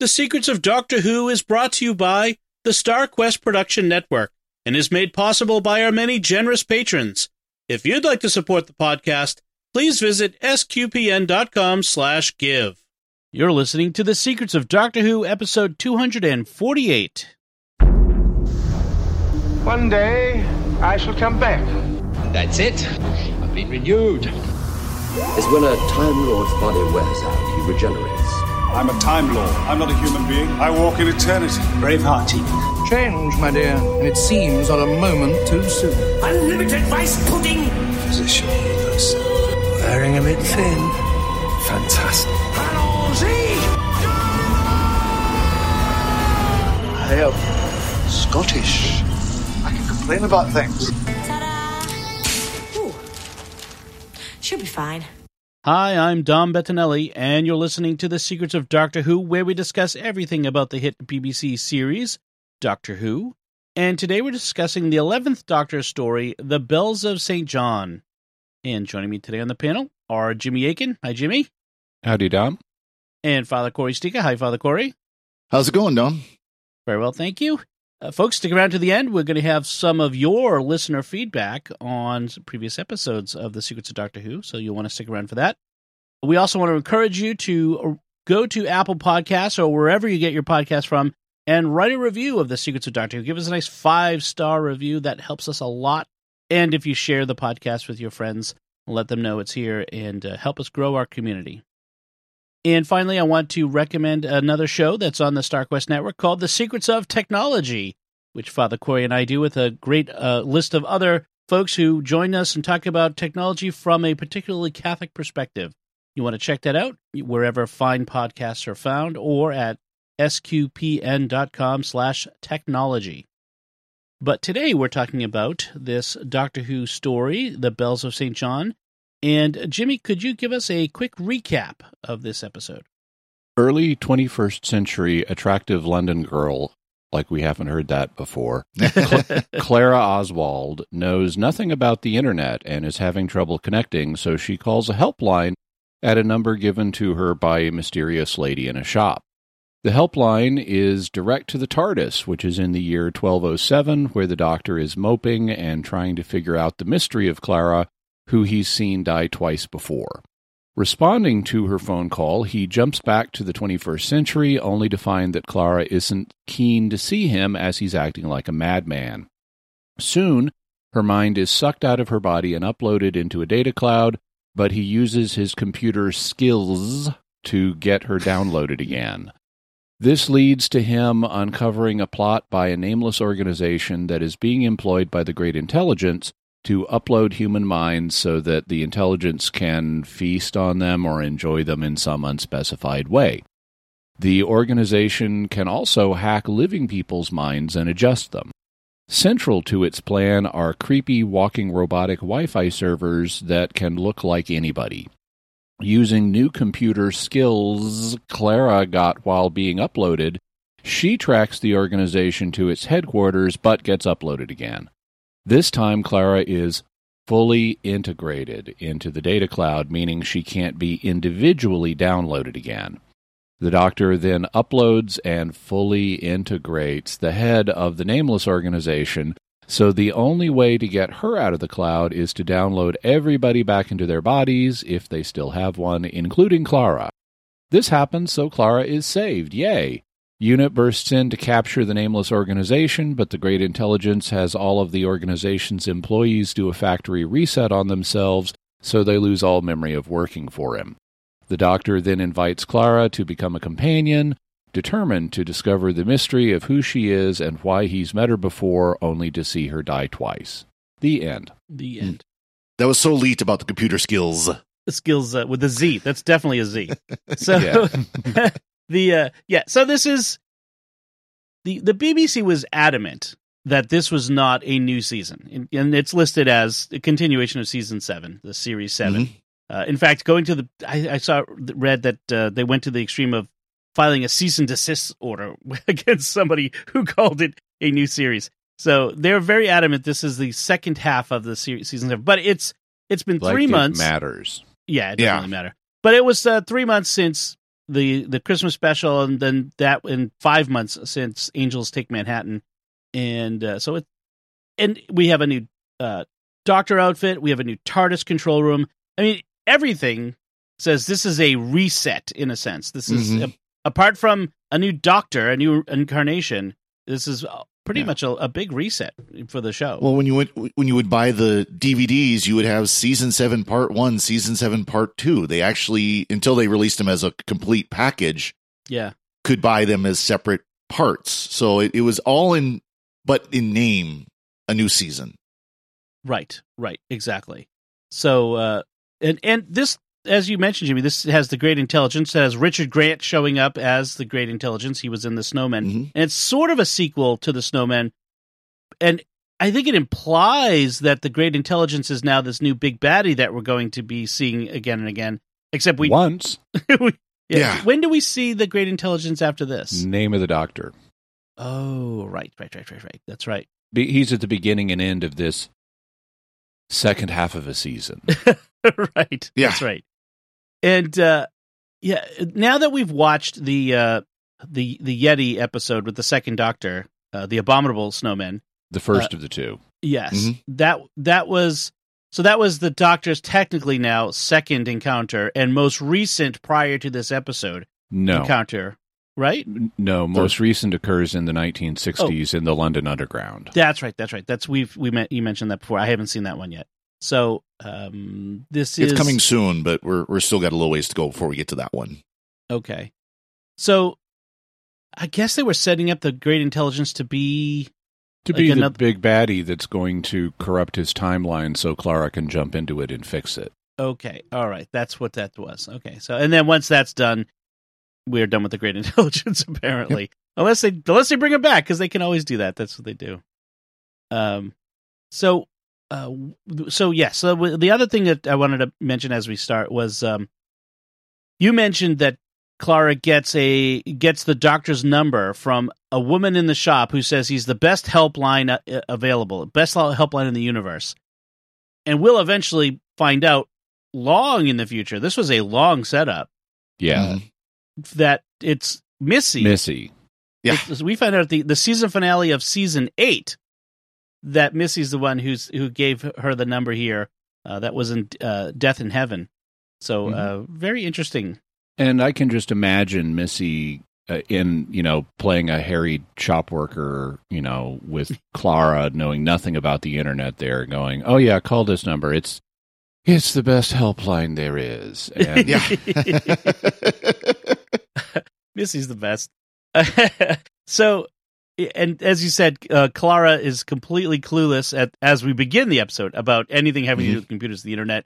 The Secrets of Doctor Who is brought to you by the Star Quest Production Network and is made possible by our many generous patrons. If you'd like to support the podcast, please visit sqpn.com slash give. You're listening to The Secrets of Doctor Who, episode 248. One day, I shall come back. That's it. I've been renewed. is when a Time Lord's body wears out, he regenerates. I'm a Time Lord. I'm not a human being. I walk in eternity. Bravehearty. Change, my dear, and it seems not a moment too soon. Unlimited rice pudding. Physician healers. Wearing a bit thin. Fantastic. Allons-y! I am Scottish. I can complain about things. Ta-da! Ooh. She'll be fine. Hi, I'm Dom Bettinelli, and you're listening to The Secrets of Doctor Who, where we discuss everything about the hit BBC series, Doctor Who. And today we're discussing the 11th Doctor story, The Bells of St. John. And joining me today on the panel are Jimmy Akin. Hi, Jimmy. Howdy, Dom. And Father Cory Sticha. Hi, Father Cory. How's it going, Dom? Very well, thank you. Uh, folks, stick around to the end. We're going to have some of your listener feedback on previous episodes of The Secrets of Doctor Who, so you'll want to stick around for that. We also want to encourage you to go to Apple Podcasts or wherever you get your podcast from and write a review of The Secrets of Doctor Who. Give us a nice five star review. That helps us a lot. And if you share the podcast with your friends, let them know it's here and uh, help us grow our community. And finally, I want to recommend another show that's on the StarQuest network called The Secrets of Technology, which Father Cory and I do with a great uh, list of other folks who join us and talk about technology from a particularly Catholic perspective. You want to check that out wherever fine podcasts are found or at sqpn.com slash technology. But today we're talking about this Doctor Who story, The Bells of St. John. And uh, Jimmy, could you give us a quick recap of this episode? Early 21st century attractive London girl, like we haven't heard that before, Cl- Clara Oswald, knows nothing about the internet and is having trouble connecting, so she calls a helpline at a number given to her by a mysterious lady in a shop. The helpline is direct to the TARDIS, which is in the year 1207, where the doctor is moping and trying to figure out the mystery of Clara, who he's seen die twice before. Responding to her phone call, he jumps back to the 21st century, only to find that Clara isn't keen to see him as he's acting like a madman. Soon, her mind is sucked out of her body and uploaded into a data cloud, but he uses his computer skills to get her downloaded again. This leads to him uncovering a plot by a nameless organization that is being employed by the Great Intelligence to upload human minds so that the intelligence can feast on them or enjoy them in some unspecified way. The organization can also hack living people's minds and adjust them. Central to its plan are creepy walking robotic Wi Fi servers that can look like anybody. Using new computer skills Clara got while being uploaded, she tracks the organization to its headquarters but gets uploaded again. This time, Clara is fully integrated into the data cloud, meaning she can't be individually downloaded again. The doctor then uploads and fully integrates the head of the nameless organization. So the only way to get her out of the cloud is to download everybody back into their bodies, if they still have one, including Clara. This happens so Clara is saved. Yay! Unit bursts in to capture the nameless organization, but the Great Intelligence has all of the organization's employees do a factory reset on themselves, so they lose all memory of working for him. The doctor then invites Clara to become a companion, determined to discover the mystery of who she is and why he's met her before, only to see her die twice. The end. The end. That was so leet about the computer skills. Skills uh, with the Z. That's definitely a Z. So Yeah. the uh, yeah. So this is the the BBC was adamant that this was not a new season, and, it's listed as a continuation of season seven, the series 7 Mhm. Uh, in fact, going to the I, I saw read that uh, they went to the extreme of filing a cease and desist order against somebody who called it a new series. So they're very adamant this is the second half of the series, season seven. But it's it's been Like three it months. matters. Yeah, it doesn't Yeah. really matter. But it was uh, three months since the the Christmas special, and then that in five months since Angels Take Manhattan, and uh, so it, and we have a new uh, Doctor outfit. We have a new TARDIS control room. I mean, everything says this is a reset in a sense. This is Mhm. a, apart from a new Doctor, a new incarnation. This is pretty Yeah. much a, a big reset for the show. Well, when you went when you would buy the DVDs, you would have season seven part one, season seven part two. They actually until they released them as a complete package, yeah, could buy them as separate parts. So it, it was all in, but in name, a new season. Right, right, exactly. So, uh, and and this, as you mentioned, Jimmy, this has the Great Intelligence. It has Richard Grant showing up as the Great Intelligence. He was in the Snowmen, Mhm. and it's sort of a sequel to the Snowmen. And I think it implies that the Great Intelligence is now this new big baddie that we're going to be seeing again and again. Except we, Once, we yeah. Yeah. When do we see the Great Intelligence after this? name of the doctor. Oh, right, right, right, right, right. That's right. Be- He's at the beginning and end of this second half of a season. right. Yeah. That's right. And uh yeah, now that we've watched the uh the the Yeti episode with the second doctor, uh the abominable snowman, The first of the two. yes. Mhm. That that was so that was the doctor's technically now second encounter and most recent prior to this episode No. encounter, right? No, most recent occurs in the 1960s Oh. in the London Underground. That's right. That's right. That's we've we met you mentioned that before. I haven't seen that one yet. So, um this is It's is coming soon, but we're we're still got a little ways to go before we get to that one. Okay. So I guess they were setting up the great intelligence to be To Like be another- the big baddie that's going to corrupt his timeline so Clara can jump into it and fix it. okay. All right. That's what that was. Okay. So and then once that's done, we're done with the great intelligence apparently. Unless they unless they bring it back cuz they can always do that. That's what they do. Um so uh so yes, so the other thing that I wanted to mention as we start was um you mentioned that Clara gets a gets the doctor's number from a woman in the shop who says he's the best helpline uh, available, best helpline in the universe. And we'll eventually find out long in the future. This was a long setup Yeah. Mhm. that it's Missy. Missy. Yeah. It's- we find out the the season finale of season eight that Missy's the one who's who gave her the number here. Uh, that was in uh, Death in Heaven. So uh, very interesting. And I can just imagine Missy uh, in, you know, playing a harried shop worker, you know, with Clara knowing nothing about the internet there going, "Oh yeah, call this number. It's it's the best helpline there is." And Yeah. Missy's the best. so, and as you said, uh, Clara is completely clueless at as we begin the episode about anything having to do with computers, the internet.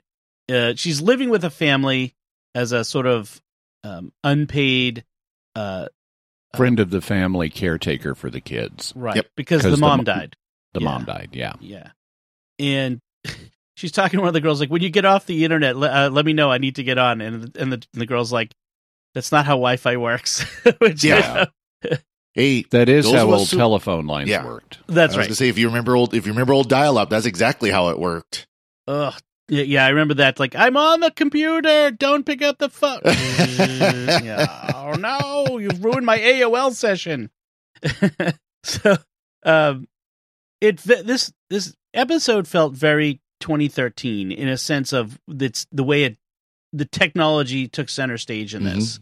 Uh, she's living with a family as a sort of um, unpaid, uh, friend of the family caretaker for the kids. right? Yep. Because 'Cause the the mom mo- died. The Yeah. mom died, yeah. Yeah, and she's talking to one of the girls like, "When you get off the internet, uh, let me know. I need to get on." And and the, and the girl's like, "That's not how Wi-Fi works." Which, Yeah. hey, That is Those how was old su- telephone lines Yeah. worked. that's I was right. gonna say if you remember old if you remember old dial up, that's exactly how it worked. Ugh. Yeah, yeah, I remember that. Like, I'm on the computer. Don't pick up the phone. yeah. Oh no, you've ruined my AOL session. so, um, it this this episode felt very 2013 in a sense of it's the way it the technology took center stage in this.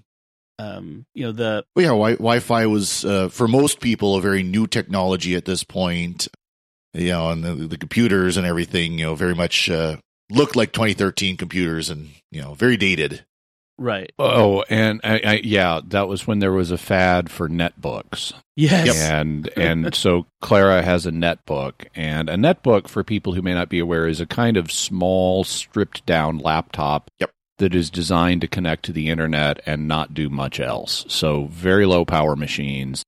Um, you know the Well, yeah, wi- Wi-Fi was uh, for most people a very new technology at this point. You know, and the, the computers and everything, you know, very much uh, looked like 2013 computers, and you know, very dated. right. Oh, and I, I, yeah, that was when there was a fad for netbooks. Yes. and and so Clara has a netbook, and a netbook for people who may not be aware is a kind of small, stripped down laptop. Yep. That is designed to connect to the internet and not do much else. So very low power machines.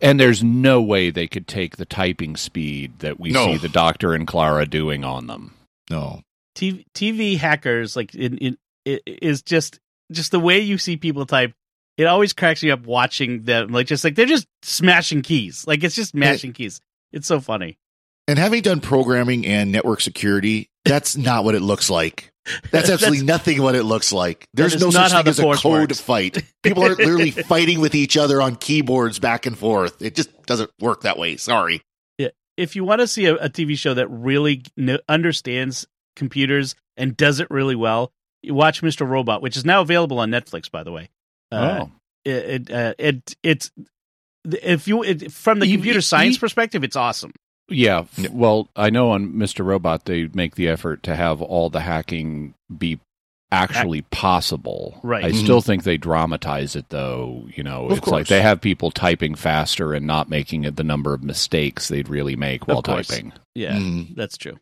And there's no way they could take the typing speed that we No. see the Doctor and Clara doing on them. No, TV, TV hackers like in, in it is just just the way you see people type. It always cracks me up watching them. Like just like they're just smashing keys. Like it's just mashing keys. It's so funny. and having done programming and network security, that's not what it looks like. That's absolutely nothing what it looks like. There's no such thing as a code works. fight. People aren't literally fighting with each other on keyboards back and forth. It just doesn't work that way. Sorry. if you want to see a, a TV show that really kn- understands computers and does it really well, you watch Mr. Robot, which is now available on Netflix, by the way. Uh, oh, it, it, uh, it it's if you it, from the computer e- science e- perspective, it's awesome. Yeah. f- Well, I know on Mr. Robot they make the effort to have all the hacking be actually possible. Right. I Mhm. still think they dramatize it though. You know, Of it's like they have people typing faster and not making it the number of mistakes they'd really make while typing. Yeah, Mm. that's true.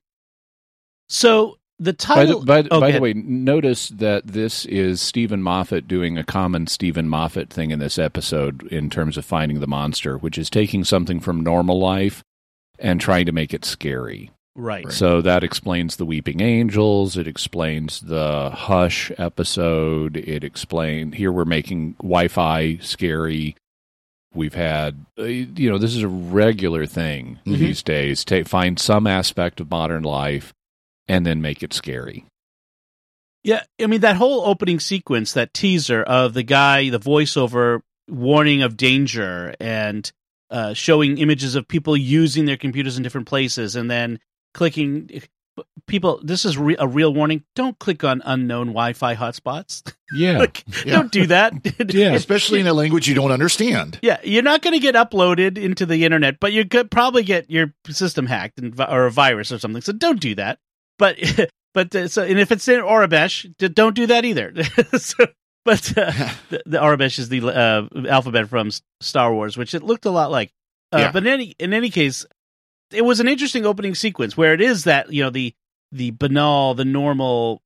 So the By the, title. by, the- oh, by the way, notice that this is Steven Moffat doing a common Steven Moffat thing in this episode in terms of finding the monster, which is taking something from normal life and trying to make it scary. right? So that explains the Weeping Angels. It explains the Hush episode. It explains here we're making Wi-Fi scary. We've had, uh, you know, this is a regular thing Mhm. these days. Ta find some aspect of modern life and then make it scary. Yeah, I mean that whole opening sequence, that teaser of the guy, the voiceover warning of danger and uh, showing images of people using their computers in different places, and then clicking. People, this is re- a real warning. Don't click on unknown Wi-Fi hotspots. Yeah. Like, Yeah. Don't do that. Yeah. Especially in a language you don't understand. Yeah, you're not going to get uploaded into the internet, but you could probably get your system hacked and, or a virus or something. So don't do that. But but uh, so and if it's in Aurebesh, don't do that either. so, but uh, the, the Aurebesh is the uh, alphabet from Star Wars, which it looked a lot like. Uh, Yeah. But in any in any case, it was an interesting opening sequence where it is that you know the the banal, the normal,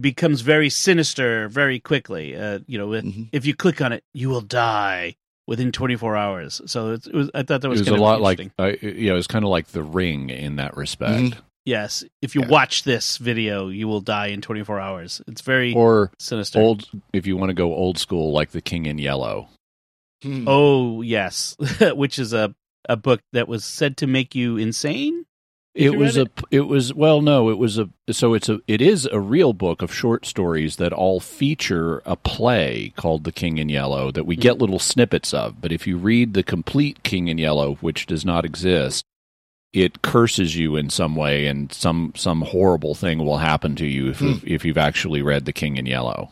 becomes very sinister very quickly. Uh, you know, if- Mhm. if you click on it, you will die within 24 hours. So it was. I thought that was, It was, a lot like, uh, yeah, it was kind of like The Ring in that respect. Mhm. Yes. If you Yeah. watch this video, you will die in 24 hours. It's very Or sinister. old, if you want to go old school, like The King in Yellow. Hmm. Oh yes, which is a a book that was said to make you insane. It you was read a. It was well, no, it was a. So it's a. It is a real book of short stories that all feature a play called The King in Yellow that we get little snippets of. But if you read the complete King in Yellow, which does not exist, it curses you in some way, and some some horrible thing will happen to you if you've, if you've actually read The King in Yellow.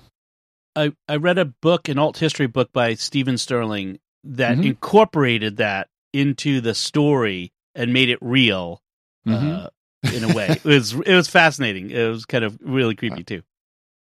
I I read a book, an alt history book by Stephen Stirling that Mhm. incorporated that into the story and made it real. Mhm. Uh, in a way, it was it was fascinating. It was kind of really creepy too.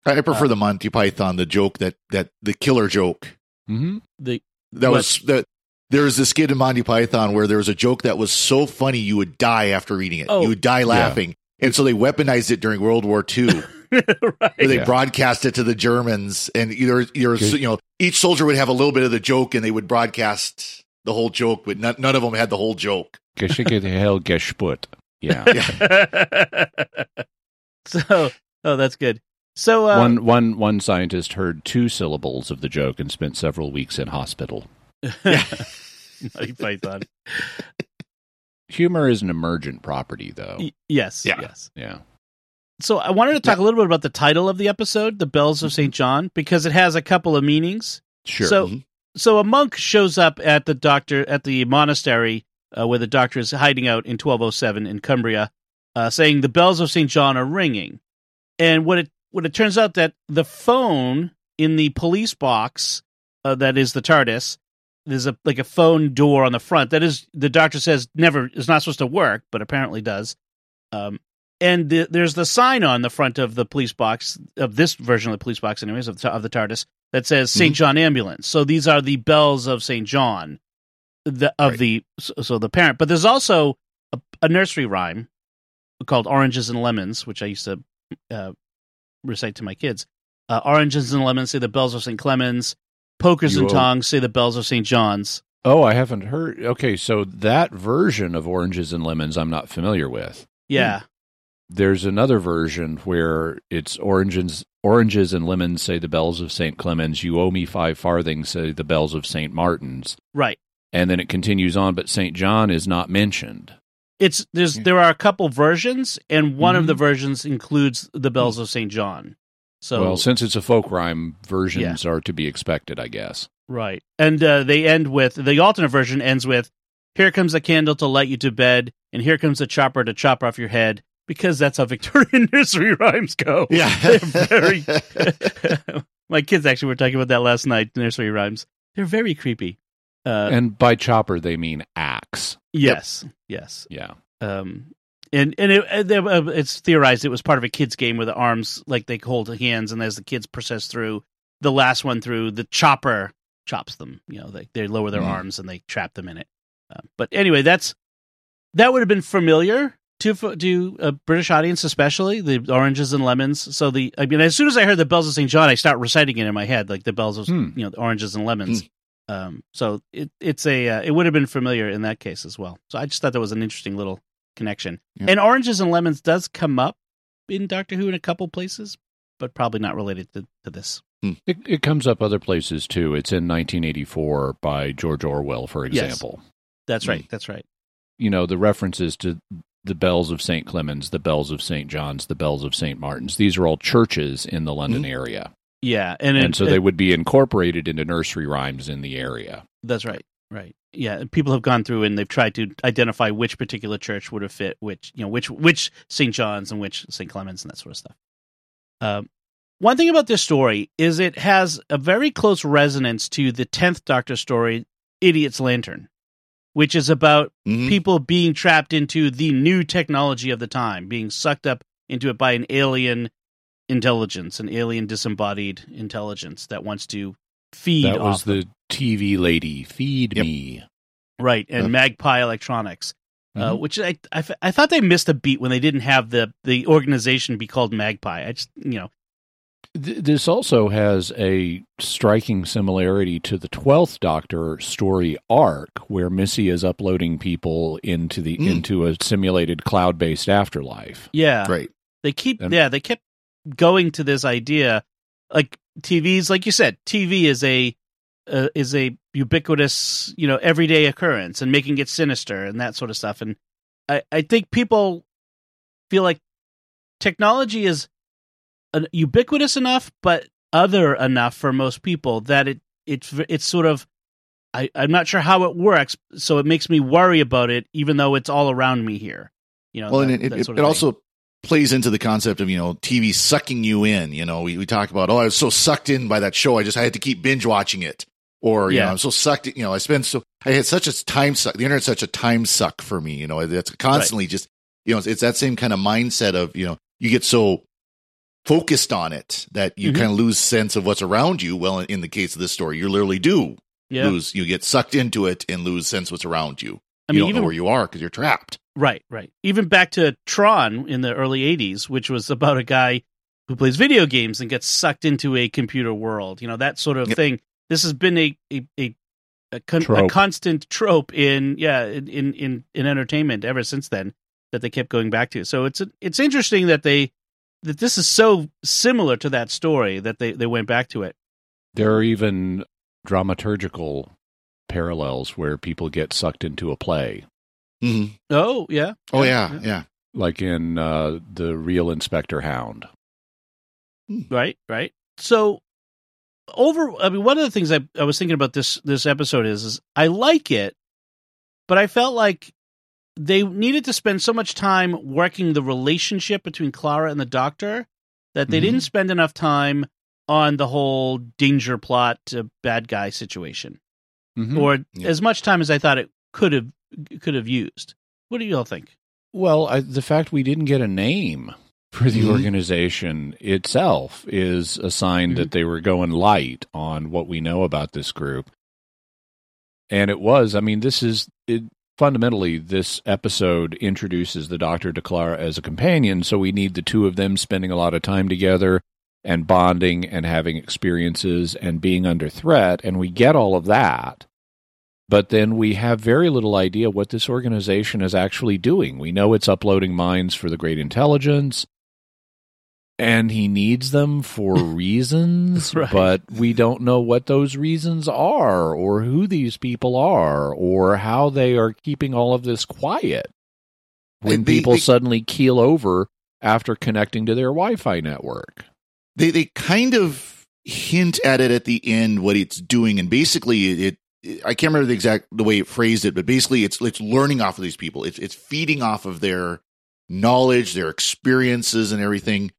I prefer the Monty Python, the joke that that the killer joke. Mm-hmm. The That What? was that. There was this skit in Monty Python where there was a joke that was so funny you would die after reading it. Oh. you would die laughing, and so they weaponized it during World War II. right. where they Yeah. broadcast it to the Germans, and either either Good. you know each soldier would have a little bit of the joke, and they would broadcast the whole joke, but none, none of them had the whole joke. Geschicke hell gesput. Yeah. so, oh, that's good. So, uh, one one one scientist heard two syllables of the joke and spent several weeks in hospital. Monty Python. Humor is an emergent property, though. Y- yes, Yeah. yes. Yeah. So, I wanted to talk a little bit about the title of the episode, "The Bells of Saint John," because it has a couple of meanings. Sure. So, Mhm. so a monk shows up at the doctor at the monastery uh, where the doctor is hiding out in 1207 in Cumbria, uh, saying the bells of Saint John are ringing. And what it what it turns out that the phone in the police box uh, that is the TARDIS, there's a like a phone door on the front that is the doctor says never is not supposed to work, but apparently does. Um, and the, there's the sign on the front of the police box of this version of the police box, anyways, of the, of the TARDIS that says St. John Ambulance. So these are the bells of St. John, the of Right. the so, so the parent. But there's also a, a nursery rhyme called Oranges and Lemons, which I used to uh, recite to my kids. Uh, Oranges and lemons say the bells of St. Clemens. Pokers You and owe- tongs say the bells of St. John's. oh, I haven't heard. Okay, so that version of oranges and lemons, I'm not familiar with. Yeah. There's another version where it's oranges, oranges and lemons say the bells of Saint Clemens. You owe me five farthings. Say the bells of Saint Martin's. Right. And then it continues on, but Saint John is not mentioned. It's there's there are a couple versions, and one of Mhm. the versions includes the bells of Saint John. So well, since it's a folk rhyme, versions are to be expected, I guess. Right. And uh, they end with the alternate version ends with Here comes a candle to light you to bed, and here comes a chopper to chop off your head, because that's how Victorian nursery rhymes go. Yeah. They're very. My kids actually were talking about that last night, nursery rhymes. They're very creepy. Uh, and by chopper, they mean axe. yes. Yes. Yeah. Um, and and it, uh, uh, it's theorized it was part of a kids game where the arms like they hold hands, and as the kids process through the last one through, the chopper chops them. You know, they they lower their Mm. arms and they trap them in it. Uh, but anyway, that's that would have been familiar to to a British audience, especially the oranges and lemons. So the I mean, as soon as I heard the bells of St. John, I start reciting it in my head, like the bells of Hmm. you know the oranges and lemons. Um, so it it's a uh, it would have been familiar in that case as well. So I just thought that was an interesting little connection. Yeah. And oranges and lemons does come up in Doctor Who in a couple places, but probably not related to, to this. It, it comes up other places too. It's in 1984 by George Orwell, for Yes. example. That's Mm. right. That's right. You know, the references to the bells of St. Clemens, the bells of St. John's, the bells of St. Martin's. These are all churches in the London area. Yeah, and, And, it- so it- they would be incorporated into nursery rhymes in the area. That's right. Right. Yeah, people have gone through and they've tried to identify which particular church would have fit which, you know, which which St. John's and which St. clement's and that sort of stuff. Um, one thing about this story is it has a very close resonance to the tenth Doctor story, Idiot's Lantern, which is about Mhm. people being trapped into the new technology of the time, being sucked up into it by an alien intelligence, an alien disembodied intelligence that wants to feed. That was off them. the TV lady. Feed Yep. me. right, and Yeah. Magpie Electronics, uh, Mhm. which I, I f- I thought they missed a beat when they didn't have the the organization be called Magpie. I just you know Th- This also has a striking similarity to the Twelfth Doctor story arc, where Missy is uploading people into the Mm. into a simulated cloud-based afterlife. yeah Right. they keep And- yeah they kept going to this idea like TVs like you said TV is a uh, is a ubiquitous you know everyday occurrence and making it sinister and that sort of stuff and I I think people feel like technology is uh, ubiquitous enough but other enough for most people that it it's it's sort of I, I'm not sure how it works, so it makes me worry about it, even though it's all around me here. You know, well, that- and it, it, it also plays into the concept of you know TV sucking you in. You know, we, we talk about oh, I was so sucked in by that show, I just I had to keep binge watching it, or you Yeah. know, I'm so sucked. in- You know, I spend so I had such a time suck. The internet's such a time suck for me. You know, it's constantly just you know it's, it's that same kind of mindset of you know you get so focused on it that you Mhm. kind of lose sense of what's around you. Well, in the case of this story, you literally do yeah. lose. You get sucked into it and lose sense what's around you. I you mean, don't even know where you are because you're trapped. Right, right. Even back to Tron in the early 80s, which was about a guy who plays video games and gets sucked into a computer world, you know, that sort of Yep. thing. This has been a a a, a, con- a constant trope in yeah, in, in in in entertainment ever since then that they kept going back to. So it's it's interesting that they that this is so similar to that story that they they went back to it. There are even dramaturgical parallels where people get sucked into a play, Mhm. Oh, yeah. Oh yeah, yeah. like in uh, the Real Inspector Hound. Right, right. So over I mean one of the things I, I was thinking about this this episode is is I like it, but I felt like they needed to spend so much time working the relationship between Clara and the doctor that they Mhm. didn't spend enough time on the whole danger plot uh, bad guy situation Mhm. or Yeah. as much time as I thought it could have could have used. What do you all think? Well, I, the fact we didn't get a name for the Mhm. organization itself is a sign that they were going light on what we know about this group. And it was, I mean, this is it, fundamentally this episode introduces the Doctor to Clara as a companion, so we need the two of them spending a lot of time together and bonding and having experiences and being under threat, and we get all of that. But then we have very little idea what this organization is actually doing. We know it's uploading minds for the great intelligence, and he needs them for reasons, Right. but we don't know what those reasons are, or who these people are, or how they are keeping all of this quiet. when They- people they- suddenly keel over after connecting to their Wi-Fi network. they they kind of hint at it at the end what it's doing and basically it I can't remember the exact the way it phrased it but basically it's it's learning off of these people it's it's feeding off of their knowledge their experiences and everything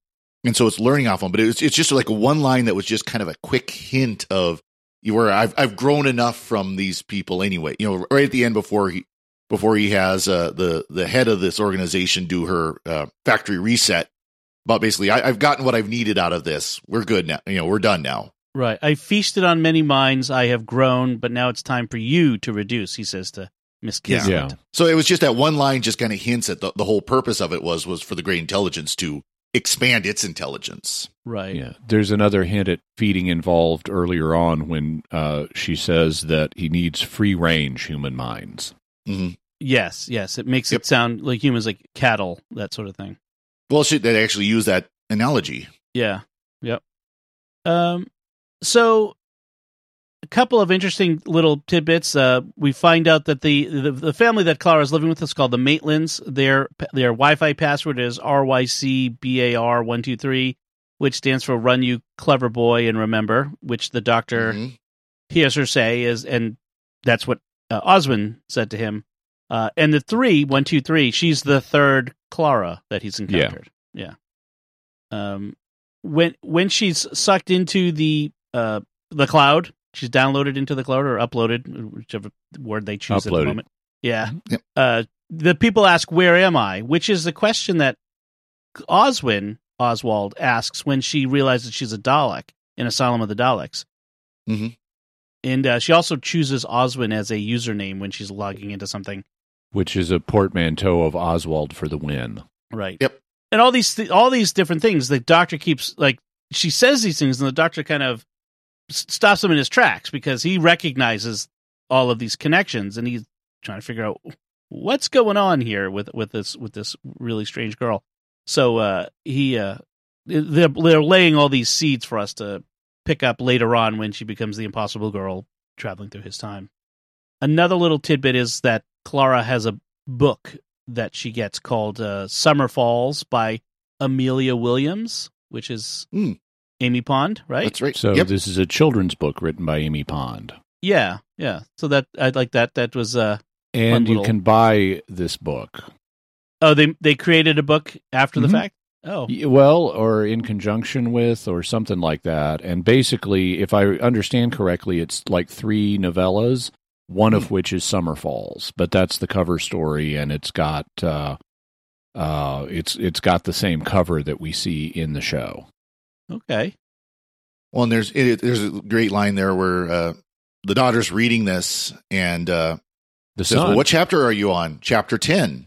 and so it's learning off them but it's it's just like one line that was just kind of a quick hint of you were I've I've grown enough from these people anyway you know right at the end before he before he has uh, the the head of this organization do her uh, factory reset but basically I, I've gotten what I've needed out of this. We're good now. You know, we're done now. Right. I feasted on many minds. I have grown, but now it's time for you to reduce. He says to Miss Yeah. Kizlet. Yeah. So it was just that one line just kind of hints at the, the whole purpose of it was was for the great intelligence to expand its intelligence. Right. Yeah. There's another hint at feeding involved earlier on when uh, she says that he needs free range human minds. hmm Yes. Yes. It makes Yep. it sound like humans, like cattle, that sort of thing. Well, she, they actually use that analogy. Yeah. Yep. Um. So, a couple of interesting little tidbits. Uh, we find out that the, the the family that Clara is living with is called the Maitlands. Their their Wi-Fi password is RYCBAR one two three, which stands for Run You Clever Boy and Remember, which the Doctor Mhm. hears her say is, and that's what uh, Oswin said to him. Uh, and the three, one, two, three, she's the third Clara that he's encountered. Yeah. Yeah. Um, when when she's sucked into the uh the cloud, she's downloaded into the cloud or uploaded, whichever word they choose at the Uploaded. moment. Yeah. Yep. Uh, the people ask, "Where am I?" Which is the question that Oswin Oswald asks when she realizes she's a Dalek in Asylum of the Daleks. Mhm. And uh, she also chooses Oswin as a username when she's logging into something. which is a portmanteau of Oswald for the win. Right. Yep. And all these th- all these different things. The doctor keeps like she says these things, and the doctor kind of s- stops him in his tracks because he recognizes all of these connections, and he's trying to figure out what's going on here with with this with this really strange girl. So uh, he uh, they're they're laying all these seeds for us to pick up later on when she becomes the Impossible Girl traveling through his time. Another little tidbit is that Clara has a book that she gets called uh, Summer Falls by Amelia Williams, which is Hmm. Amy Pond, right? That's right. So yep. this is a children's book written by Amy Pond. Yeah, yeah. So that I like that. That was uh And you little- can buy this book. oh they they created a book after Mhm. the fact. Oh, Well, or in conjunction with, or something like that. And basically, if I understand correctly, it's like three novellas, one of which is Summer Falls. But that's the cover story, and it's got uh, uh, it's it's got the same cover that we see in the show. Okay. Well, and there's it, there's a great line there where uh, the daughter's reading this and uh, The says, sun. "Well, what chapter are you on? Chapter ten?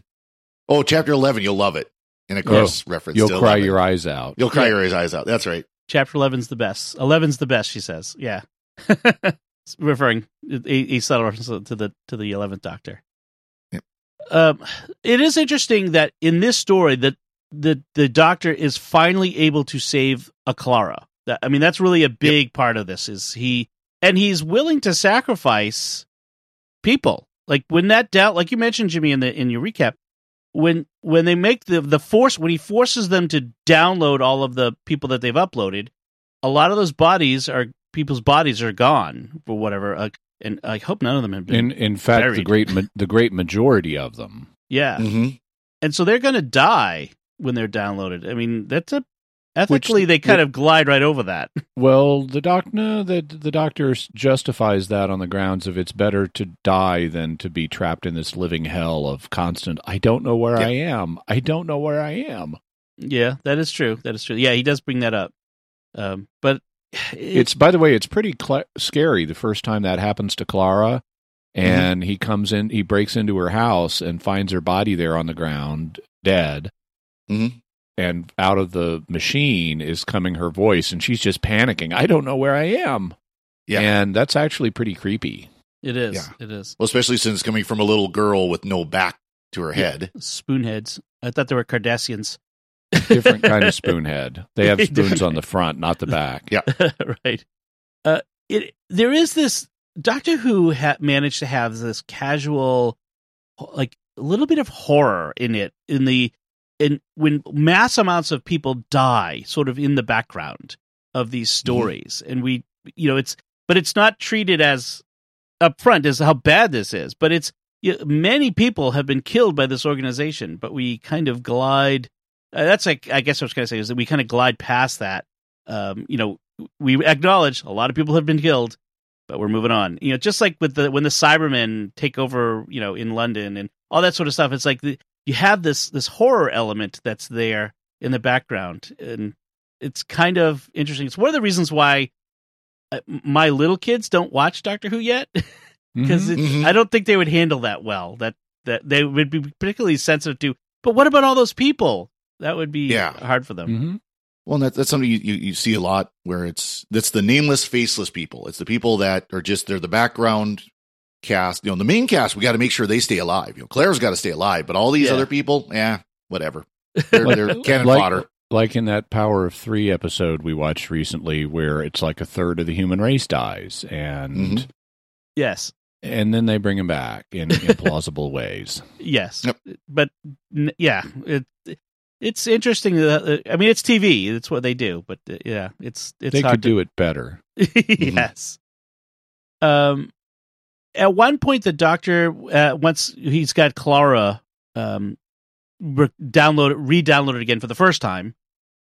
Oh, chapter eleven. You'll love it." And of course, reference. You'll to cry 11. your eyes out. You'll cry Yeah. your eyes out. That's right. Chapter 11's the best. 11's the best, she says. Yeah. Referring a, a subtle reference to the to the 11th Doctor. Yep. Um, it is interesting that in this story that the the Doctor is finally able to save a Clara. That, I mean, that's really a big part of this. Is he and he's willing to sacrifice people. Like when that doubt, like you mentioned, Jimmy, in the in your recap, when when they make the the force when he forces them to download all of the people that they've uploaded, a lot of those bodies are people's bodies are gone for whatever. Uh, and I hope none of them have been. In in fact, the great ma- the great majority of them. yeah, hmm and so they're going to die when they're downloaded. I mean, that's a ethically Which- they kind of glide right over that. Well, the doc no, the the doctor justifies that on the grounds of it's better to die than to be trapped in this living hell of constant. I don't know where Yeah. I am. I don't know where I am. yeah, that is true. That is true. Yeah, he does bring that up. Um, but It's by the way, it's pretty cl- scary the first time that happens to Clara, and he comes in, he breaks into her house and finds her body there on the ground, dead. Mhm. And out of the machine is coming her voice, and she's just panicking. I don't know where I am. Yeah. and that's actually pretty creepy. it is. Yeah. It is. Well, especially since coming from a little girl with no back to her head. Spoonheads. I thought they were Cardassians. Different kind of spoonhead. They have spoons on the front, not the back. Yeah. right. Uh, it there is this Doctor Who ha- managed to have this casual, like a little bit of horror in it in the in when mass amounts of people die sort of in the background of these stories and we you know it's but it's not treated as upfront as how bad this is but it's you many people have been killed by this organization but we kind of glide uh, that's like i guess what i was going to say is that we kind of glide past that um you know we acknowledge a lot of people have been killed but we're moving on. You know, just like with the when the Cybermen take over, you know, in London and all that sort of stuff. It's like the, you have this this horror element that's there in the background, and it's kind of interesting. It's one of the reasons why uh, my little kids don't watch Doctor Who yet because Mhm. I don't think they would handle that well. That that they would be particularly sensitive to. But what about all those people? That would be Yeah. hard for them. hmm Well, that, that's something you, you, you see a lot where it's that's the nameless, faceless people. It's the people that are just they're the background cast. You know, the main cast we got to make sure they stay alive. You know, Claire's got to stay alive, but all these Yeah. other people, yeah, whatever. They're, they're cannon like, fodder. like in that Power of Three episode we watched recently, where it's like a third of the human race dies, and Mhm. Yes. and then they bring him back in implausible ways. Yes, Yep. but n- yeah, it it's interesting. That, uh, I mean, it's TV. It's what they do. But uh, yeah, it's it's they hard could do it better. to, yes. Um, at one point, the doctor uh, once he's got Clara um re- download re-downloaded again for the first time,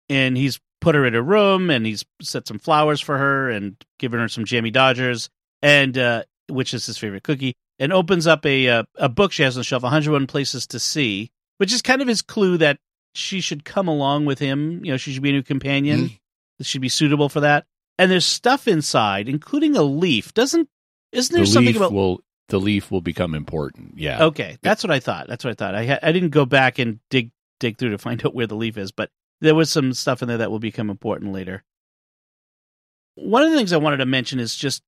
and he's put her in a room and he's set some flowers for her and given her some jammy dodgers and uh which is his favorite cookie and opens up a uh, a book she has on the shelf 101 places to see which is kind of his clue that she should come along with him you know she should be a new companion that should be suitable for that. And there's stuff inside including a leaf. Doesn't isn't there the something leaf about will the leaf will become important. Yeah. Okay, that's what I thought. That's what I thought. I ha- I didn't go back and dig dig through to find out where the leaf is, but there was some stuff in there that will become important later. One of the things I wanted to mention is just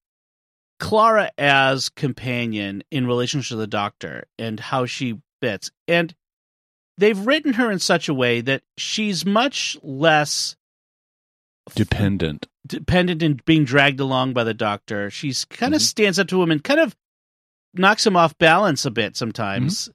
Clara as companion in relationship to the Doctor and how she fits. And they've written her in such a way that she's much less Dependent. dependent and being dragged along by the doctor. She's kind of Mhm. stands up to him and kind of knocks him off balance a bit sometimes.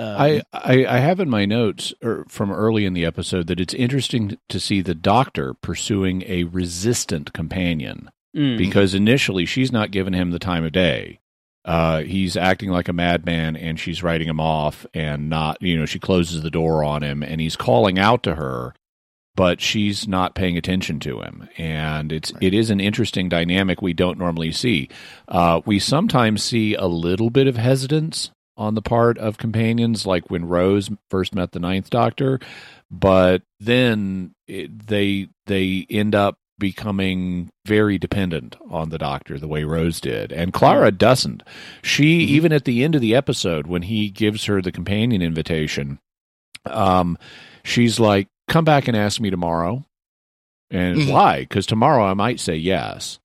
Um, I, I I have in my notes er, from early in the episode that it's interesting to see the doctor pursuing a resistant companion mm, because initially she's not giving him the time of day. Uh, he's acting like a madman and she's writing him off and not, you know, she closes the door on him and he's calling out to her, but she's not paying attention to him. And it's, it is an interesting dynamic we don't normally see. Uh, we sometimes see a little bit of hesitance on the part of companions, like when Rose first met the Ninth Doctor, but then it, they they end up becoming very dependent on the Doctor, the way Rose did, and Clara doesn't. She even at the end of the episode, when he gives her the companion invitation, um, she's like, "Come back and ask me tomorrow." And Mhm. why? Because tomorrow I might say yes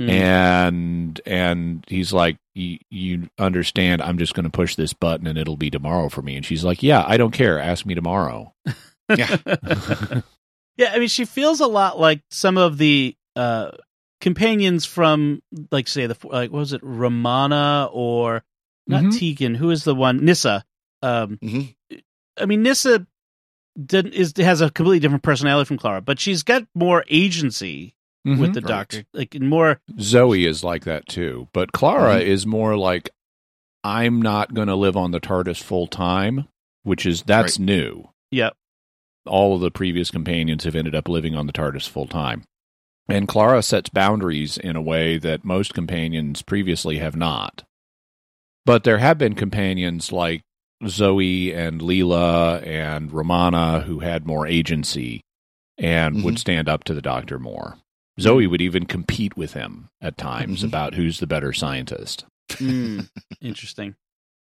mm. and and he's like you, you understand i'm just going to push this button and it'll be tomorrow for me and she's like yeah i don't care ask me tomorrow Yeah. yeah, I mean, she feels a lot like some of the uh, companions from, like, say, the like, what was it, Romana or not Mhm. Tegan? Who is the one? Nyssa. Um, Mhm. I mean, Nyssa did, is has a completely different personality from Clara, but she's got more agency with the Right. Doctor, like more. zoe is like that too but clara Mhm. is more like i'm not going to live on the tardis full time which is that's new Yep. all of the previous companions have ended up living on the TARDIS full time. And Clara sets boundaries in a way that most companions previously have not. But there have been companions like Zoe and Leela and Romana who had more agency and would Mhm. stand up to the doctor more. Zoe would even compete with him at times Mhm. about who's the better scientist. Mm, interesting.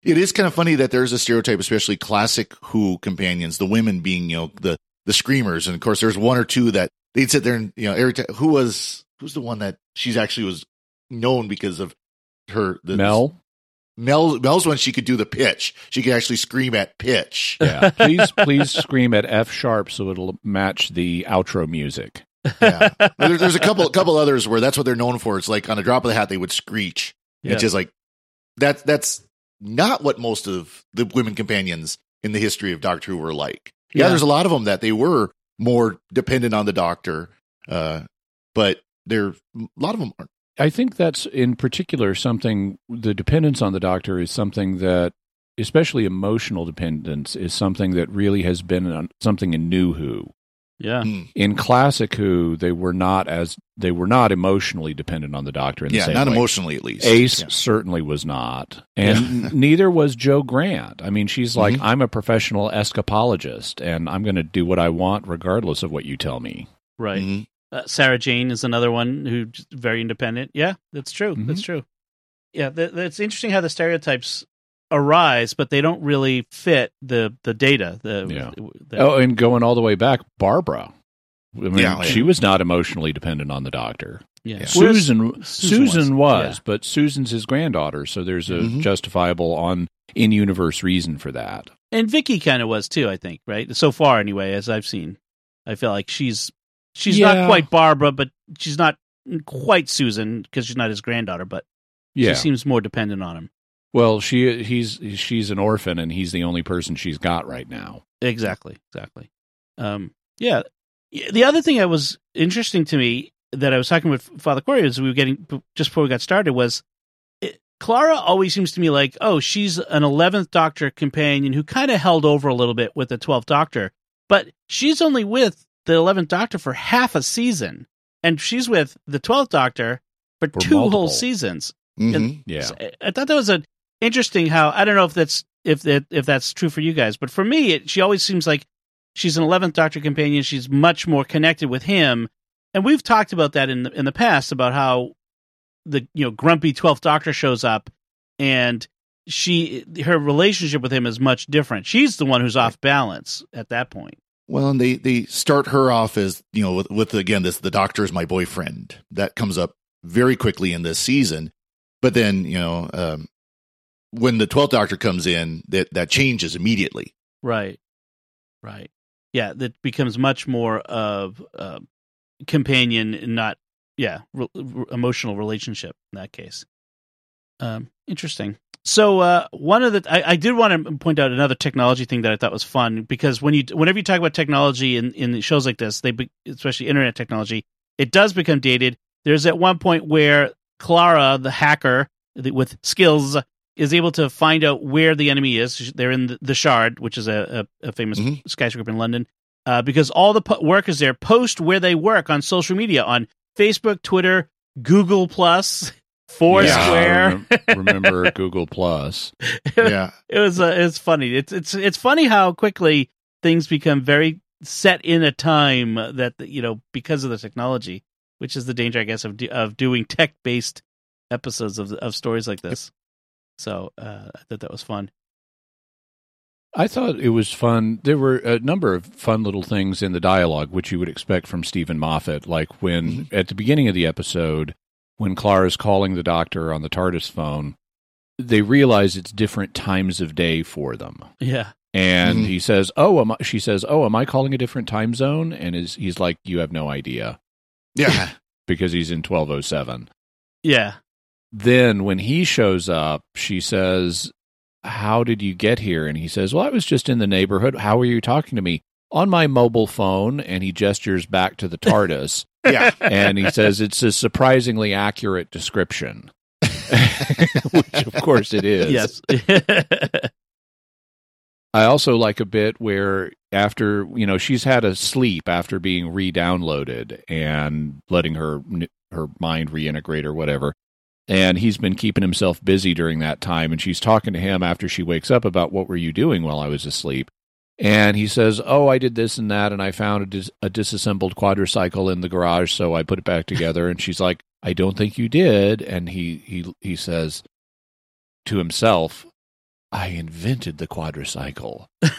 It is kind of funny that there's a stereotype, especially classic Who companions, the women being, you know, the the screamers, and of course, there's one or two that they'd sit there and, you know, every time who was who's the one that she's actually was known because of her the, Mel? Mel Mel's one she could do the pitch. She could actually scream at pitch. Yeah. please please scream at F sharp so it'll match the outro music. Yeah, there, there's a couple couple others where that's what they're known for. It's like on a drop of the hat they would screech. Yeah. It's just like that. That's not what most of the women companions in the history of Doctor Who were like. Yeah, Yeah. there's a lot of them that they were more dependent on the Doctor, uh, but there a lot of them aren't. I think that's in particular something, the dependence on the doctor is something that, especially emotional dependence, is something that really has been on, something in New Who. Yeah. Mm. In classic Who, they were not as, they were not emotionally dependent on the doctor in the Yeah, same not way. emotionally at least. Ace Yeah. certainly was not. And neither was Jo Grant. I mean, she's like, Mhm. I'm a professional escapologist and I'm going to do what I want regardless of what you tell me. Right. Mhm. Uh, Sarah Jane is another one who's very independent. Yeah, that's true. That's true. Yeah, th- th- it's interesting how the stereotypes arise, but they don't really fit the the data. The, Yeah. the- Oh, and going all the way back, Barbara. I mean, Yeah, she yeah. was not emotionally dependent on the doctor. yeah. Susan, Whereas Susan, was, Yeah. but Susan's his granddaughter, so there's a Mhm. justifiable on in universe reason for that. and Vicky kind of was too. I think right so far anyway, as I've seen. I feel like she's she's Yeah. not quite Barbara, but she's not quite Susan because she's not his granddaughter, but Yeah. she seems more dependent on him. well, she he's she's an orphan, and he's the only person she's got right now. Exactly, exactly. Um, yeah. The other thing that was interesting to me that I was talking with Father Cory as we were getting just before we got started was it, Clara always seems to me like, oh, she's an 11th Doctor companion who kind of held over a little bit with the 12th Doctor, but she's only with the 11th Doctor for half a season, and she's with the 12th Doctor for, For two multiple. whole seasons. Mhm. And Yeah. so I- I thought that was a interesting how I don't know if that's if that if that's true for you guys, but for me, it, she always seems like she's an eleventh Doctor companion. She's much more connected with him, and we've talked about that in the, in the past about how the you know grumpy twelfth Doctor shows up, and she her relationship with him is much different. She's the one who's off balance at that point. Well, and they they start her off as you know with, with again this the doctor is my boyfriend that comes up very quickly in this season, but then you know um, when the twelfth Doctor comes in that that changes immediately. Right. Right. Yeah, that becomes much more of a companion and not yeah, re- emotional relationship in that case. Um interesting. So uh one of the I, I did want to point out another technology thing that I thought was fun because when you whenever you talk about technology in in shows like this, they be, especially internet technology, it does become dated. There's at one point where Clara, the hacker the- with skills is able to find out where the enemy is. They're in the, the Shard, which is a, a, a famous Mhm. skyscraper in London, uh, because all the po- workers there post where they work on social media on Facebook, Twitter, Google Plus, Foursquare. Yeah, I rem- remember Google Plus. Yeah, it was uh, it's funny. It's it's it's funny how quickly things become very set in a time that you know because of the technology, which is the danger, I guess, of do, of doing tech based episodes of of stories like this. So uh, I thought that was fun. I thought it was fun. There were a number of fun little things in the dialogue, which you would expect from Steven Moffat. Like when, at the beginning of the episode, when Clara's calling the doctor on the TARDIS phone, they realize it's different times of day for them. Yeah. And Mhm. he says, "Oh, am I, she says, "Oh, am I calling a different time zone?" And is he's like, "You have no idea yeah, because he's in 1207." Yeah. then when he shows up, she says, How did you get here? And he says, Well, I was just in the neighborhood. How are you talking to me? On my mobile phone. And he gestures back to the TARDIS. Yeah. and he says, It's a surprisingly accurate description. Which, of course, it is. Yes. I also like a bit where after, you know, she's had a sleep after being re-downloaded and letting her her mind reintegrate or whatever. And he's been keeping himself busy during that time and she's talking to him after she wakes up about what were you doing while I was asleep. And he says, "Oh, I did this and that and I found a, dis- a disassembled quadricycle in the garage, so I put it back together." and she's like, "I don't think you did." And he he he says to himself, I invented the quadricycle. and,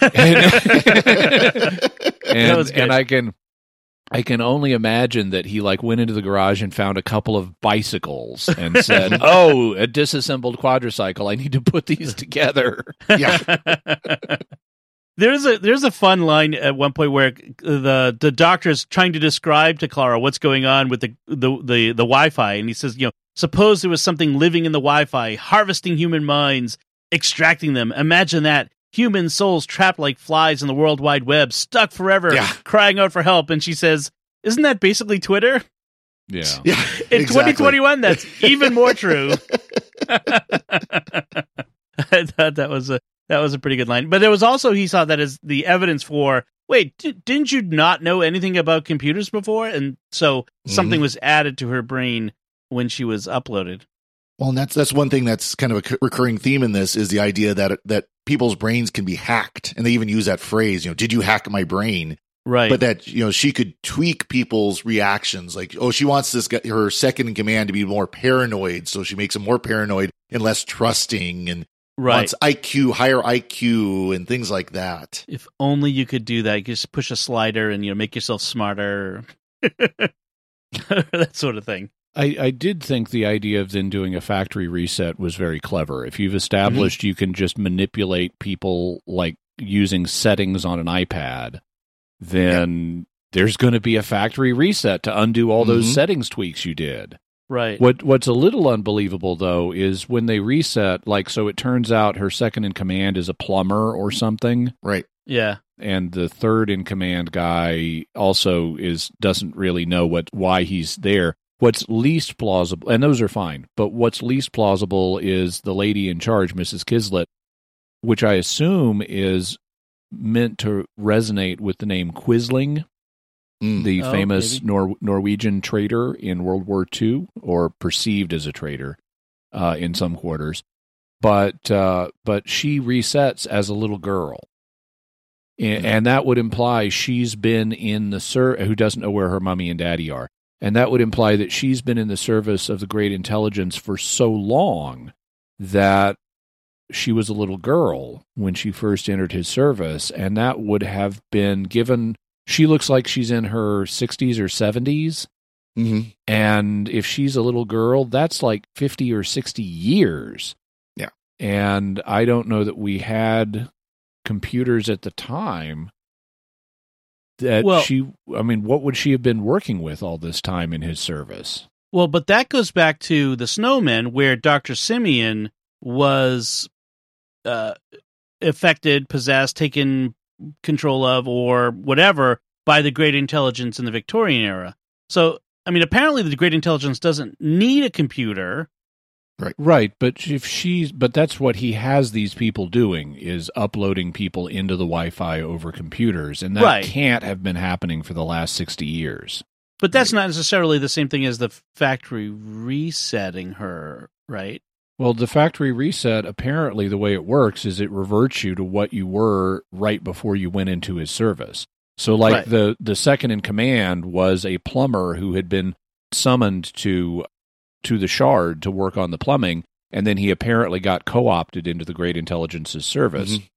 and, and I can I can only imagine that he like went into the garage and found a couple of bicycles and said, "Oh, a disassembled quadricycle. I need to put these together." Yeah. There's a there's a fun line at one point where the the doctor is trying to describe to Clara what's going on with the the the, the Wi-Fi, and he says, you know, suppose there was something living in the Wi-Fi, harvesting human minds. extracting them. Imagine that human souls trapped like flies in the World Wide Web, stuck forever, Yeah. crying out for help. And she says, "Isn't that basically Twitter?" Yeah. Yeah, In exactly. 2021, that's even more true. I thought that was a that was a pretty good line. But there was also he saw that as the evidence for wait, di- didn't you not know anything about computers before? And so mm-hmm. something was added to her brain when she was uploaded. Well, and that's that's one thing that's kind of a c- recurring theme in this is the idea that that people's brains can be hacked, and they even use that phrase. You know, did you hack my brain? Right. But that you know she could tweak people's reactions. Like, oh, she wants this guy, her second in command to be more paranoid, so she makes him more paranoid and less trusting, and right. wants IQ, higher IQ, and things like that. If only you could do that. You could just push a slider and you know make yourself smarter. that sort of thing. I, I did think the idea of then doing a factory reset was very clever. If you've established you can just manipulate people like using settings on an iPad, then there's going to be a factory reset to undo all those Mhm. settings tweaks you did. Right. What what's a little unbelievable though is when they reset, like so it turns out her second in command is a plumber or something, Right. Yeah. and the third in command guy also is doesn't really know what why he's there. What's least plausible, and those are fine, but what's least plausible is the lady in charge, Mrs. Kizlet, which I assume is meant to resonate with the name Quisling, Mm. the Oh, famous. Nor- Norwegian traitor in World War II, or perceived as a traitor uh, in some quarters. But uh, but she resets as a little girl, and, and that would imply she's been in the ser- who doesn't know where her mommy and daddy are, and that would imply that she's been in the service of the great intelligence for so long that she was a little girl when she first entered his service, and that would have been given. She looks like she's in her 60s or 70s. hmm And if she's a little girl, that's like 50 or 60 years. Yeah. And I don't know that we had computers at the time that Well- she, I mean, what would she have been working with all this time in his service? Well, but that goes back to the snowman where Dr. Simeon was uh, affected, possessed, taken control of, or whatever by the great intelligence in the Victorian era. So, I mean, apparently the great intelligence doesn't need a computer. Right, Right, but if she's but that's what he has these people doing is uploading people into the Wi-Fi over computers and that Right. can't have been happening for the last 60 years. But that's not necessarily the same thing as the factory resetting her, right? Well, the factory reset apparently the way it works is it reverts you to what you were right before you went into his service. So like Right. the the second in command was a plumber who had been summoned to to the shard to work on the plumbing and then he apparently got co-opted into the great intelligence's service. Mhm.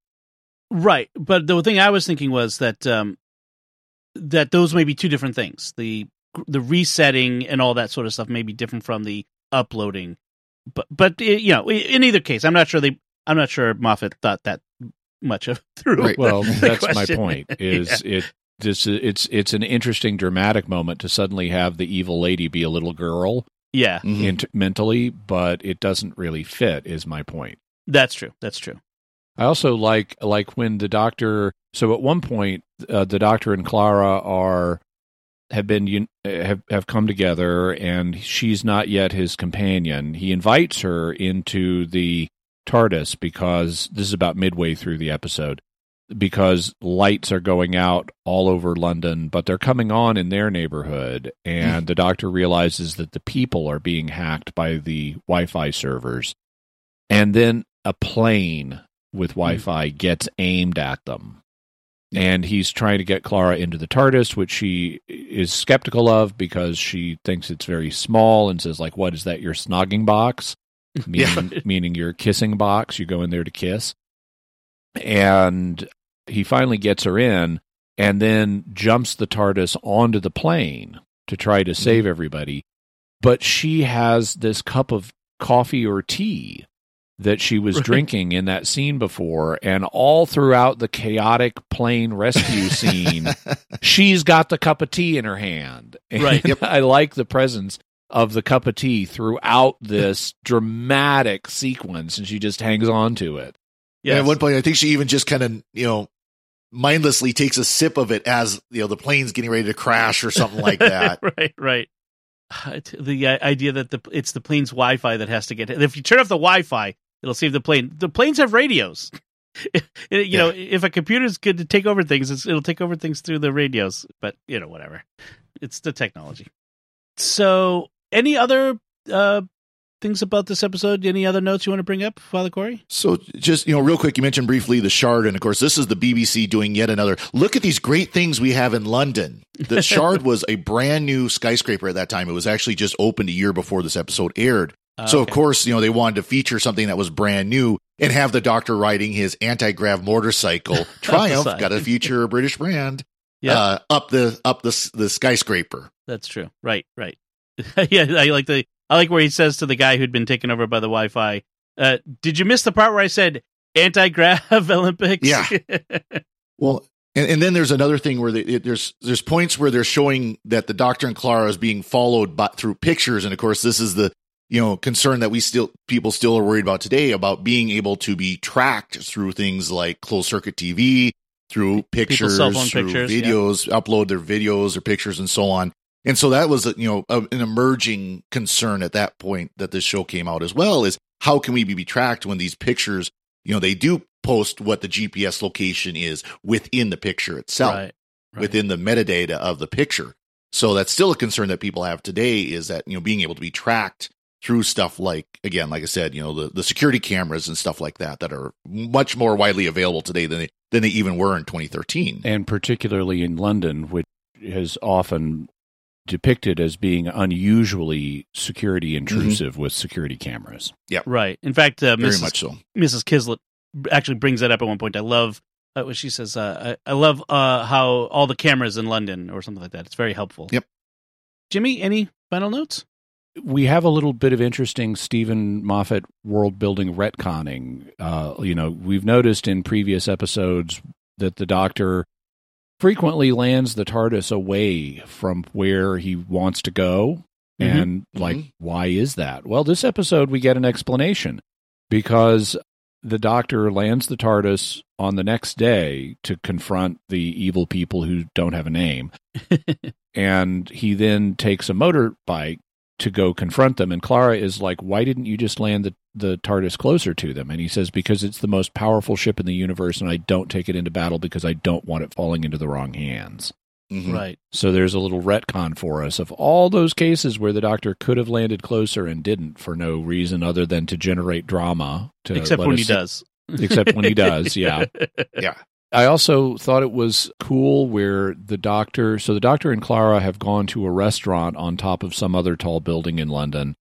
Right, but the thing I was thinking was that um, that those may be two different things. The the resetting and all that sort of stuff may be different from the uploading. But but you know, in either case, I'm not sure they. I'm not sure Moffat thought that much of through. Right. Well, the that's my point. Is it this? It's it's an interesting dramatic moment to suddenly have the evil lady be a little girl yeah, Mhm. int- mentally, but it doesn't really fit. Is my point. that's true. That's true. I also like like when the doctor. So at one point, uh, the doctor and Clara are have been have have come together, and she's not yet his companion. He invites her into the TARDIS because this is about midway through the episode. Because lights are going out all over London, but they're coming on in their neighborhood, and the doctor realizes that the people are being hacked by the Wi-Fi servers, and then a plane with hmm. Wi-Fi gets aimed at them. And he's trying to get Clara into the TARDIS, which she is skeptical of because she thinks it's very small and says, like, what is that, your snogging box? Meaning, meaning your kissing box. You go in there to kiss. And he finally gets her in and then jumps the TARDIS onto the plane to try to mm-hmm. save everybody. But she has this cup of coffee or tea that she was Right. drinking in that scene before. And all throughout the chaotic plane rescue scene, she's got the cup of tea in her hand. And Right. I like the presence of the cup of tea throughout this dramatic sequence, and she just hangs on to it. Yeah. at one point, I think she even just kind of, you know, mindlessly takes a sip of it as, you know, the plane's getting ready to crash or something like that. right, right. The uh, idea that the it's the plane's Wi-Fi that has to get if you turn off the Wi-Fi, it'll save the plane. The planes have radios. you know, if a computer's good to take over things, it's, it'll take over things through the radios. But you know, whatever. It's the technology. So, any other uh, things about this episode? Any other notes you want to bring up, Father Cory? So, just you know, real quick, you mentioned briefly the Shard, and of course, this is the BBC doing yet another. Look at these great things we have in London. The Shard was a brand new skyscraper at that time. It was actually just opened a year before this episode aired. Uh, so, okay. of course, you know, they wanted to feature something that was brand new and have the Doctor riding his anti-grav motorcycle Triumph. Got to feature a British brand. Yeah. Uh, up the up the the skyscraper. That's true. Right, right. yeah, I like the I like where he says to the guy who'd been taken over by the Wi-Fi, uh, "Did you miss the part where I said anti-grav Olympics?" Yeah. Well, and, and then there's another thing where they, it, there's there's points where they're showing that the Doctor and Clara is being followed by, through pictures, and of course, this is the you know concern that we still people still are worried about today about being able to be tracked through things like closed circuit TV, through pictures, through pictures, yeah. videos, upload their videos or pictures and so on. And so that was you know a, an emerging concern at that point that this show came out as well is how can we be tracked when these pictures you know they do post what the GPS location is within the picture itself, right, right. within the metadata of the picture. So that's still a concern that people have today is that, you know, being able to be tracked through stuff like, again, like I said, you know, the, the security cameras and stuff like that, that are much more widely available today than they, than they even were in 2013. and particularly in London, which has often depicted as being unusually security intrusive with security cameras. Yeah right. In fact, uh, Very Mrs. much so. Mrs. Kizlet actually brings that up at one point. I love uh, what she says. Uh, I, I love uh, how all the cameras in London or something like that. It's very helpful. Yep. Jimmy, any final notes? We have a little bit of interesting Steven Moffat world building retconning. Uh, you know, we've noticed in previous episodes that the Doctor frequently lands the TARDIS away from where he wants to go. Mhm. And, like, why is that? Well, this episode we get an explanation because the Doctor lands the TARDIS on the next day to confront the evil people who don't have a name. and he then takes a motorbike to go confront them. And Clara is like, Why didn't you just land the, the TARDIS closer to them? And he says, Because it's the most powerful ship in the universe, and I don't take it into battle because I don't want it falling into the wrong hands. Mhm. Right. So there's a little retcon for us of all those cases where the doctor could have landed closer and didn't for no reason other than to generate drama. To Except when us- he does. Except when he does, yeah. Yeah. I also thought it was cool where the doctor, so the doctor and Clara have gone to a restaurant on top of some other tall building in London,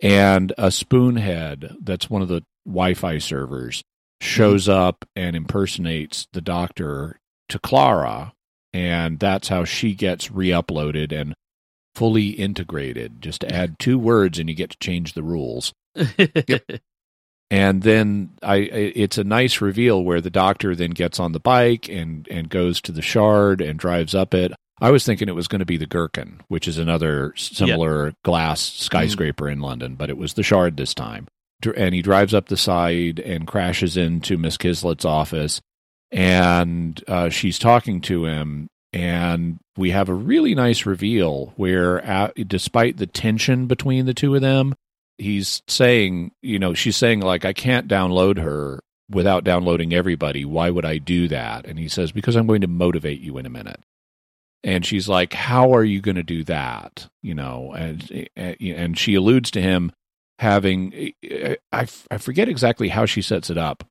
and a spoonhead that's one of the Wi Fi servers shows up and impersonates the doctor to Clara, and that's how she gets re uploaded and fully integrated. Just add two words and you get to change the rules and then I, it's a nice reveal where the doctor then gets on the bike and and goes to the shard and drives up it. I was thinking it was going to be the Gherkin, which is another similar glass skyscraper in London, but it was the shard this time. And he drives up the side and crashes into Miss Kizlet's office, and uh, she's talking to him. And we have a really nice reveal where, uh, despite the tension between the two of them, he's saying, you know, she's saying, like, I can't download her without downloading everybody. Why would I do that? And he says, because I'm going to motivate you in a minute. And she's like, how are you going to do that? You know, and, eh, eh, and she alludes to him having, eh, I, I forget exactly how she sets it up,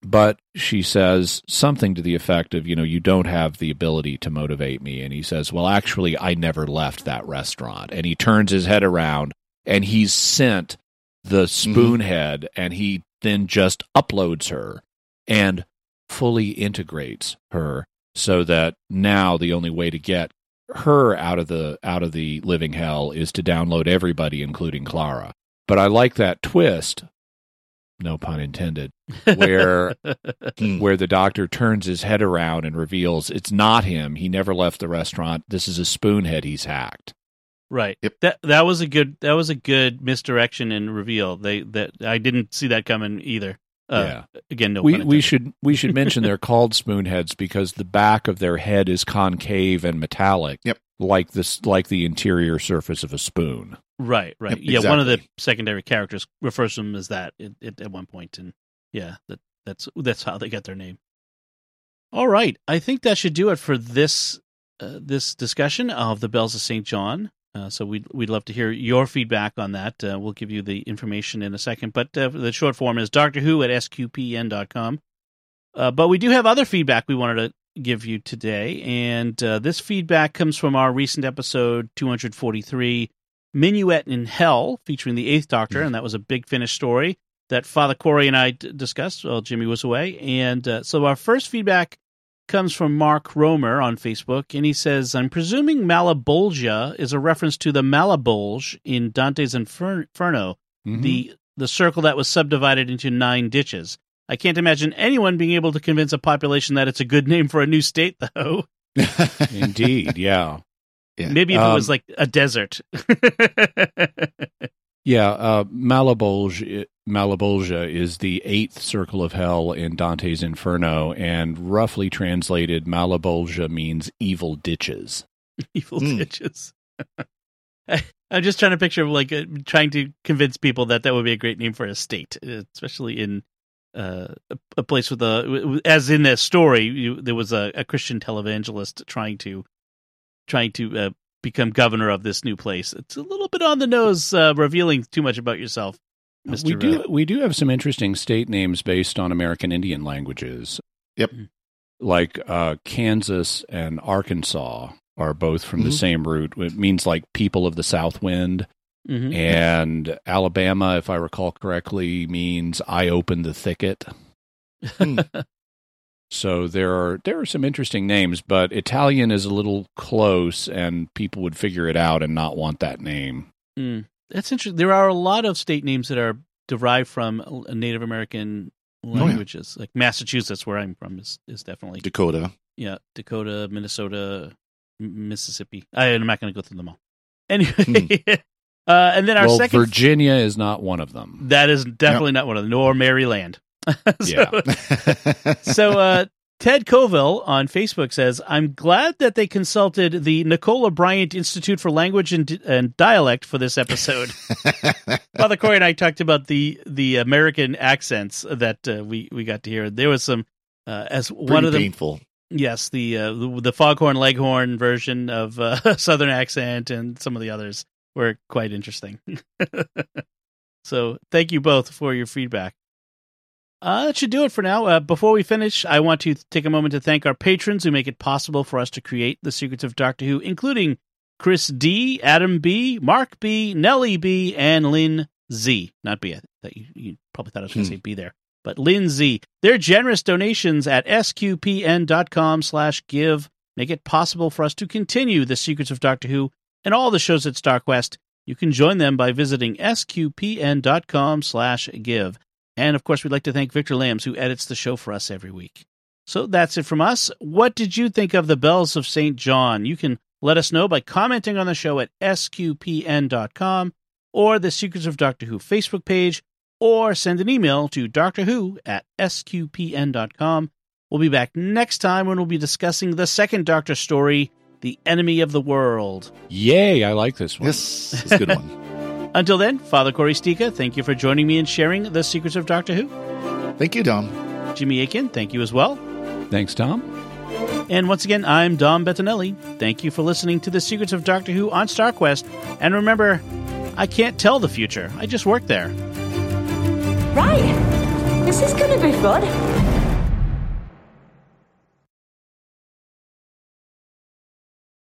but she says something to the effect of, you know, you don't have the ability to motivate me. And he says, well, actually, I never left that restaurant. And he turns his head around and he's sent the mm-hmm. spoonhead and he then just uploads her and fully integrates her so that now the only way to get her out of the out of the living hell is to download everybody including Clara. But I like that twist, no pun intended, where hmm. where the doctor turns his head around and reveals it's not him. He never left the restaurant. This is a spoonhead he's hacked. Right. Yep. That that was a good that was a good misdirection and reveal. They that I didn't see that coming either. Uh, Again, no. we pun we should we should mention they're called spoonheads because the back of their head is concave and metallic. Yep. Like this like the interior surface of a spoon. Right. Right. Yep, yeah. One of the secondary characters refers to them as that at, at, at one point, and yeah, that that's that's how they got their name. All right. I think that should do it for this uh, this discussion of the Bells of St. John. Uh, so we'd we'd love to hear your feedback on that. Uh, we'll give you the information in a second, but uh, the short form is Doctor Who at sqpn.com. Uh, but we do have other feedback we wanted to give you today, and uh, this feedback comes from our recent episode 243, Minuet in Hell, featuring the Eighth Doctor, and that was a big finish story that Father Cory and I d- discussed while Jimmy was away. And uh, so our first feedback comes from Mark Romer on Facebook, and he says, I'm presuming Malebolgia is a reference to the Malebolge in Dante's Infer- Inferno, Mhm. the, the circle that was subdivided into nine ditches. I can't imagine anyone being able to convince a population that it's a good name for a new state, though. Indeed, yeah. Yeah. Maybe if it was Um, like a desert. Yeah, uh, Malebolge, Malebolgia is the eighth circle of hell in Dante's Inferno, and roughly translated, Malebolgia means evil ditches. evil Hmm. ditches. I- I'm just trying to picture like uh, trying to convince people that that would be a great name for a state, uh, especially in uh, a, a place with a, as in that story, you, there was a, a Christian televangelist trying to trying to uh, become governor of this new place. It's a little bit on the nose, uh, revealing too much about yourself. Mr. We do uh, we do have some interesting state names based on American Indian languages. Yep. Like uh, Kansas and Arkansas are both from the Mhm. same root. It means like people of the South Wind. mhm. And Alabama, if I recall correctly, means I open the thicket. Hmm. So there are there are some interesting names, but Italian is a little close, and people would figure it out and not want that name. Mm. That's interesting. There are a lot of state names that are derived from Native American yeah. languages. Like Massachusetts, where I'm from, is is definitely Dakota. yeah. Dakota, Minnesota, Mississippi. I, I'm not going to go through them all. Anyway, uh, and then our well, second Virginia is not one of them. that is definitely not one of them, nor Maryland. so, Yeah. so uh, Ted Coville on Facebook says, "I'm glad that they consulted the Nicola Bryant Institute for Language and, and Dialect for this episode." Father Cory and I talked about the the American accents that uh, we we got to hear. There was some uh, as one of them. painful. Yes, the uh, the, the Foghorn Leghorn version of uh, Southern accent and some of the others were quite interesting. so thank you both for your feedback. Uh, that should do it for now. Uh, before we finish, I want to take a moment to thank our patrons who make it possible for us to create the Secrets of Doctor Who, including Chris D, Adam B, Mark B, Nellie B, and Lynn Z. Not B. I thought you, you probably thought I was going to Hmm. say B there, but Lynn Z. Their generous donations at sqpn.com/give make it possible for us to continue the Secrets of Doctor Who and all the shows at StarQuest. You can join them by visiting sqpn.com/give. And of course, we'd like to thank Victor Lambs, who edits the show for us every week. So that's it from us. What did you think of the Bells of St. John? You can let us know by commenting on the show at sqpn.com or the Secrets of Doctor Who Facebook page, or send an email to Doctor Who at sqpn.com. We'll be back next time when we'll be discussing the second Doctor story, The Enemy of the World. Yay! I like this one. Yes, it's a good one. Until then, Father Cory Sticha, thank you for joining me and sharing the secrets of Doctor Who. Thank you, Dom. Jimmy Akin, thank you as well. Thanks, Tom. And once again, I'm Dom Bettinelli. Thank you for listening to the Secrets of Doctor Who on StarQuest. And remember, I can't tell the future. I just work there. Right. This is going to be fun.